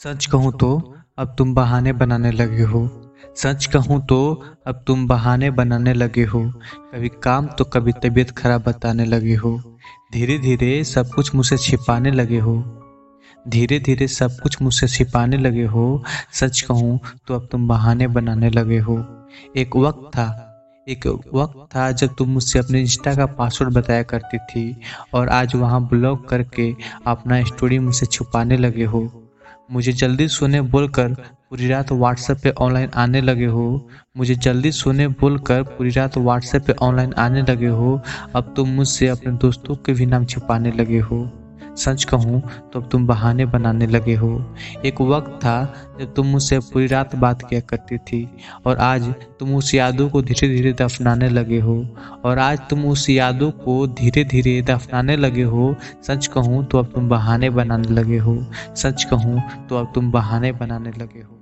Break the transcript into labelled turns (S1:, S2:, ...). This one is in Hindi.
S1: सच कहूँ तो अब तुम बहाने बनाने लगे हो। सच कहूँ तो अब तुम बहाने बनाने लगे हो। कभी काम तो कभी तबीयत खराब बताने लगे हो। धीरे धीरे सब कुछ मुझसे छिपाने लगे हो। धीरे धीरे सब कुछ मुझसे छिपाने लगे हो। सच कहूँ तो अब तुम बहाने बनाने लगे हो। एक वक्त था, एक वक्त था जब तुम मुझसे अपने इंस्टा का पासवर्ड बताया करती थी और आज वहाँ ब्लॉक करके अपना स्टोरी मुझसे छुपाने लगे हो। मुझे जल्दी सोने बोलकर पूरी रात व्हाट्सएप पे ऑनलाइन आने लगे हो। मुझे जल्दी सोने बोलकर पूरी रात व्हाट्सएप पे ऑनलाइन आने लगे हो। अब तुम मुझसे अपने दोस्तों के भी नाम छिपाने लगे हो। सच कहूँ तो अब तुम बहाने बनाने लगे हो। एक वक्त था जब तुम मुझसे पूरी रात बात किया करती थी, और आज तुम उस यादों को धीरे धीरे दफनाने लगे हो। और आज तुम उस यादों को धीरे धीरे दफनाने लगे हो। सच कहूँ तो अब तुम बहाने बनाने लगे हो। सच कहूँ तो अब तुम बहाने बनाने लगे हो।